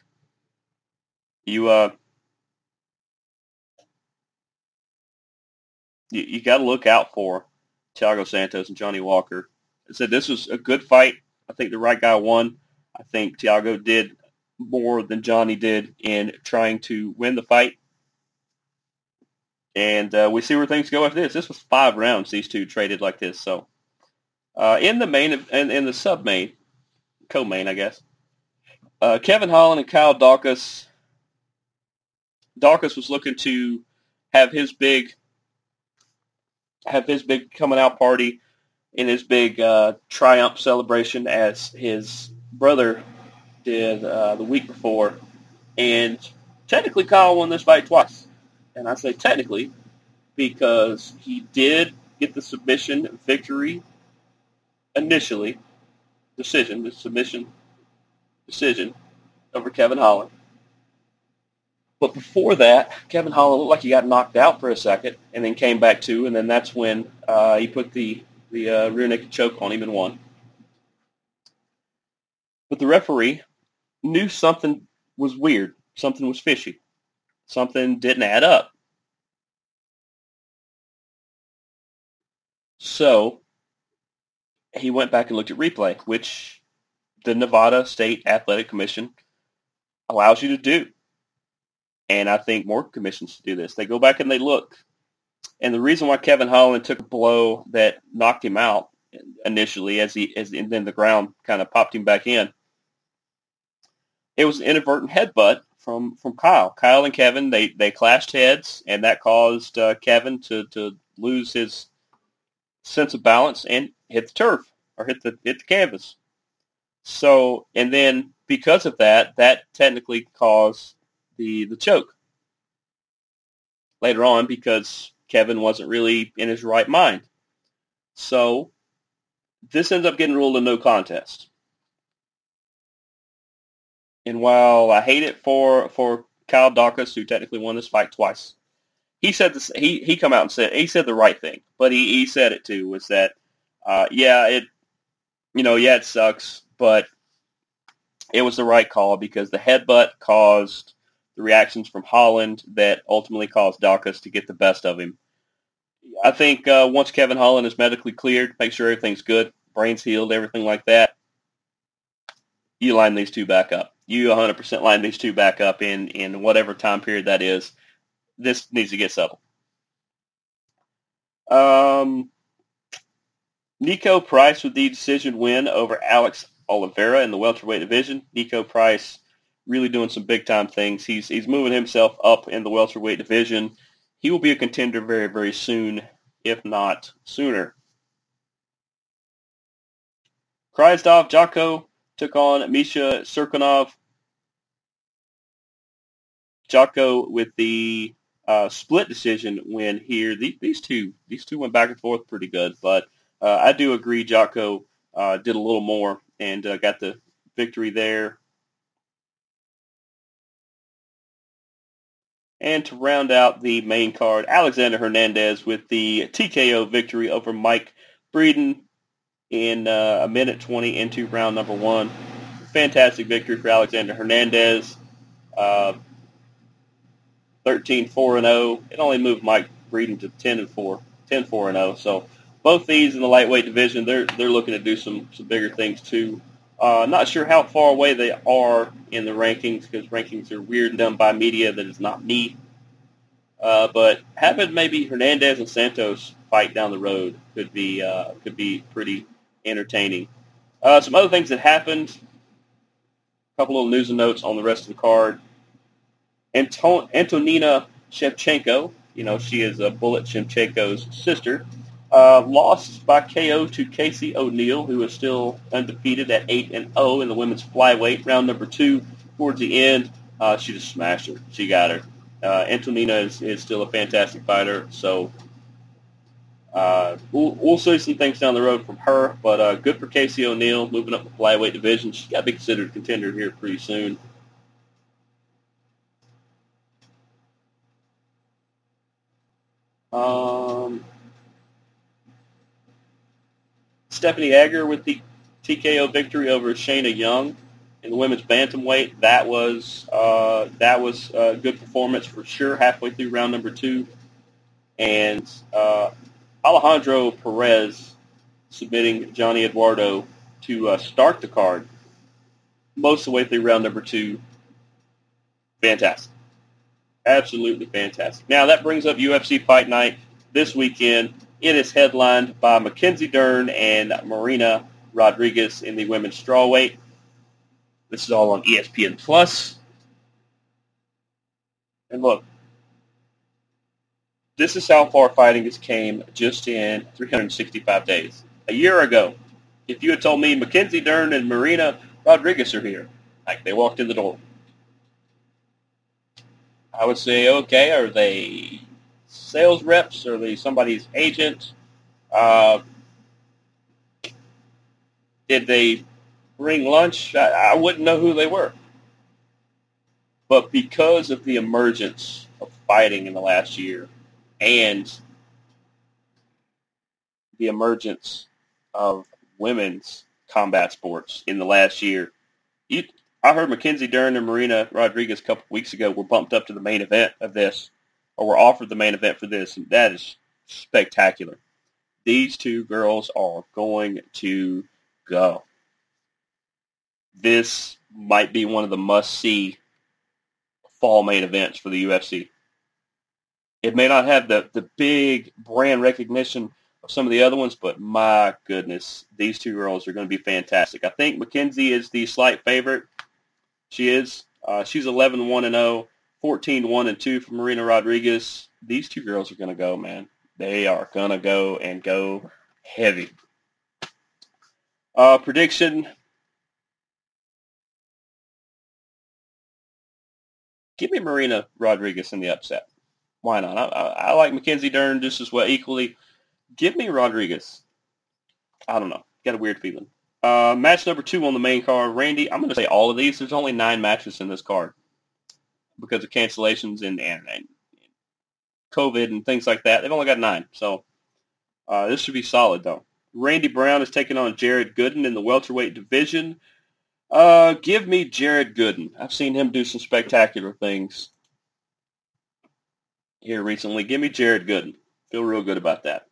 you uh you, you got to look out for Thiago Santos and Johnny Walker. I said this was a good fight. I think the right guy won. I think Thiago did more than Johnny did in trying to win the fight. And uh, we see where things go after this. This was five rounds. These two traded like this. So uh, in the main in, in the sub main, co-main, I guess. Uh, Kevin Holland and Kyle Daukaus. Daukaus was looking to have his big have his big coming out party in his big uh, triumph celebration as his brother did uh, the week before. And technically, Kyle won this fight twice. And I say technically because he did get the submission victory initially, decision, the submission decision over Kevin Holland. But before that, Kevin Holland looked like he got knocked out for a second, and then came back to, and then that's when uh, he put the the uh, rear naked choke on him and won. But the referee knew something was weird, something was fishy, something didn't add up. So he went back and looked at replay, which the Nevada State Athletic Commission allows you to do. And I think more commissions do this. They go back and they look. And the reason why Kevin Holland took a blow that knocked him out initially as he as and then the ground kind of popped him back in, it was an inadvertent headbutt from from Kyle. Kyle and Kevin they they clashed heads, and that caused uh, Kevin to to lose his sense of balance and hit the turf or hit the hit the canvas. So and then because of that, that technically caused the the choke later on because Kevin wasn't really in his right mind. So this ends up getting ruled a no contest. And while I hate it for for Kyle Daukaus, who technically won this fight twice, he said this. He he come out and said he said the right thing, but he he said it too. Was that uh, yeah it you know yeah it sucks, but it was the right call because the headbutt caused the reactions from Holland that ultimately caused Daukaus to get the best of him. I think uh, once Kevin Holland is medically cleared, make sure everything's good, brain's healed, everything like that, you line these two back up. You 100% line these two back up in, in whatever time period that is. This needs to get settled. Um, Niko Price with the decision win over Alex Oliveira in the welterweight division. Niko Price really doing some big time things. He's he's moving himself up in the welterweight division. He will be a contender very very soon, if not sooner. Krzysztof Jotko took on Misha Cirkunov. Jotko with the uh, split decision win here. These, these two these two went back and forth pretty good, but uh, I do agree Jotko uh, did a little more and uh, got the victory there. And to round out the main card, Alexander Hernandez with the TKO victory over Mike Breeden in uh, a minute 20 into round number one. Fantastic victory for Alexander Hernandez. Uh, 13 4 and 0. It only moved Mike Breeden to 10 and 4, 10 4 and 0. So both these in the lightweight division, they're they're looking to do some some bigger things too. Uh, not sure how far away they are in the rankings because rankings are weird and done by media that is not me. Uh, but having maybe Hernandez and Santos fight down the road could be uh, could be pretty entertaining. Uh, some other things that happened. A couple of news and notes on the rest of the card. Anton- Antonina Shevchenko, you know, she is a Bullet Shevchenko's sister, uh, lost by KO to Casey O'Neill, who is still undefeated at 8 and 0 in the women's flyweight. Round number two, towards the end, uh, she just smashed her. She got her. Uh, Antonina is, is still a fantastic fighter, so uh, we'll, we'll see some things down the road from her. But uh, good for Casey O'Neill moving up the flyweight division. She's got to be considered a contender here pretty soon. Um, Stephanie Egger with the TKO victory over Shayna Young in the women's bantamweight. That was uh, that was a good performance for sure. Halfway through round number two, and uh, Alejandro Perez submitting Johnny Eduardo to uh, start the card most of the way through round number two. Fantastic. Absolutely fantastic. Now that brings up UFC Fight Night this weekend. It is headlined by Mackenzie Dern and Marina Rodriguez in the women's strawweight. This is all on ESPN Plus. And look, this is how far fighting has came just in 365 days. A year ago, if you had told me Mackenzie Dern and Marina Rodriguez are here, like they walked in the door, I would say, okay, are they sales reps? Are they somebody's agent? Uh, did they bring lunch? I, I wouldn't know who they were. But because of the emergence of fighting in the last year and the emergence of women's combat sports in the last year, you, I heard Mackenzie Dern and Marina Rodriguez a couple weeks ago were bumped up to the main event of this or were offered the main event for this, and that is spectacular. These two girls are going to go. This might be one of the must-see fall main events for the UFC. It may not have the, the big brand recognition of some of the other ones, but my goodness, these two girls are going to be fantastic. I think Mackenzie is the slight favorite. She is. Uh, she's 11-1 and 0. 14 1 and 2 for Marina Rodriguez. These two girls are going to go, man. They are going to go and go heavy. Uh, prediction. Give me Marina Rodriguez in the upset. Why not? I, I, I like Mackenzie Dern just as well equally. Give me Rodriguez. I don't know. Got a weird feeling. Uh, match number two on the main card. Randy, I'm going to say all of these. There's only nine matches in this card because of cancellations and, and, and COVID and things like that. They've only got nine, so uh, this should be solid though. Randy Brown is taking on Jared Gooden in the welterweight division. Uh, give me Jared Gooden. I've seen him do some spectacular things here recently. Give me Jared Gooden. Feel real good about that.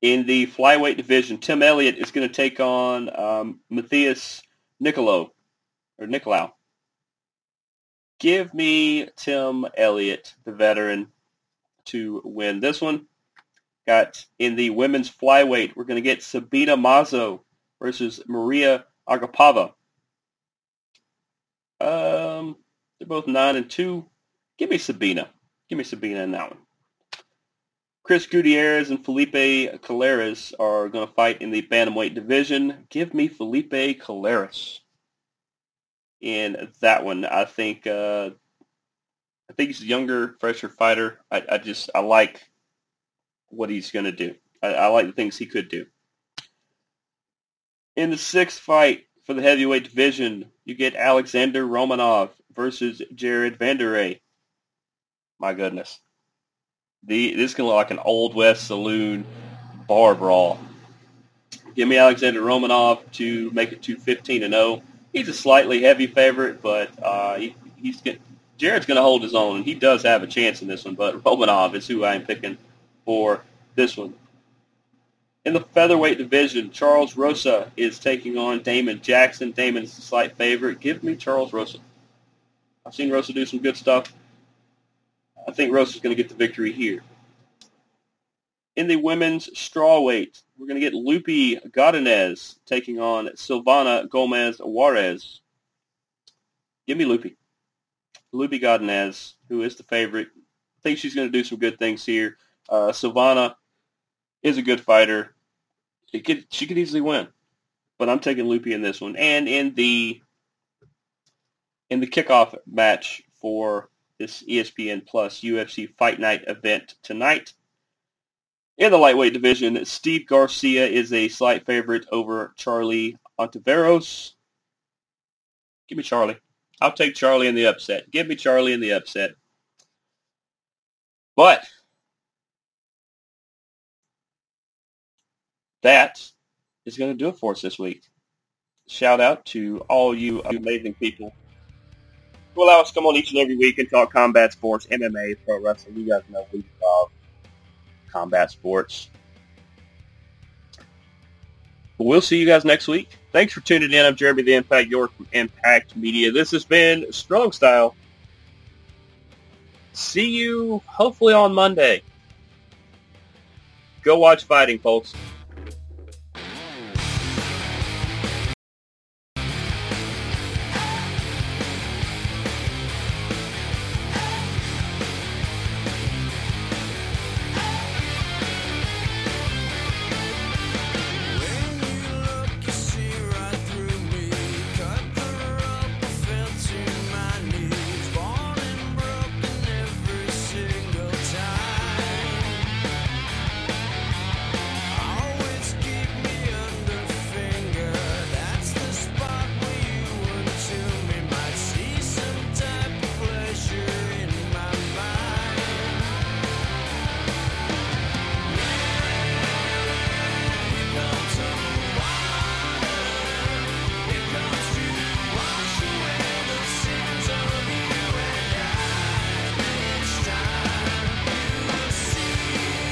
In the flyweight division, Tim Elliott is going to take on um, Matheus Nicolau or Nicolau. Give me Tim Elliott, the veteran, to win this one. Got in the women's flyweight, we're going to get Sabina Mazo versus Maria Agapova. Um, they're both nine and two. Give me Sabina. Give me Sabina in that one. Chris Gutierrez and Felipe Colares are going to fight in the bantamweight division. Give me Felipe Colares in that one. I think uh, I think he's a younger, fresher fighter. I, I just I like what he's going to do. I, I like the things he could do. In the sixth fight for the heavyweight division, you get Alexander Romanov versus Jared Vanderaa. My goodness. The this can look like an old west saloon bar brawl. Give me Alexander Romanov to make it to 15 and 0. He's a slightly heavy favorite, but uh, he, he's get, Jared's going to hold his own, and he does have a chance in this one. But Romanov is who I'm picking for this one. In the featherweight division, Charles Rosa is taking on Damon Jackson. Damon is a slight favorite. Give me Charles Rosa. I've seen Rosa do some good stuff. I think Rosa is going to get the victory here. In the women's strawweight, we're going to get Lupi Godinez taking on Silvana Gomez Juarez. Give me Lupi. Lupi Godinez, who is the favorite. I think she's going to do some good things here. Uh, Silvana is a good fighter. She could, she could easily win, but I'm taking Lupi in this one. And in the in the kickoff match for this ESPN Plus UFC Fight Night event tonight. In the lightweight division, Steve Garcia is a slight favorite over Charlie Ontiveros. Give me Charlie. I'll take Charlie in the upset. Give me Charlie in the upset. But that is going to do it for us this week. Shout out to all you amazing people us to come on each and every week and talk combat sports, MMA, pro wrestling. You guys know we love combat sports. We'll see you guys next week. Thanks for tuning in. I'm Jeremy the Impact York from Impact Media. This has been Strong Style. See you hopefully on Monday. Go watch fighting, folks.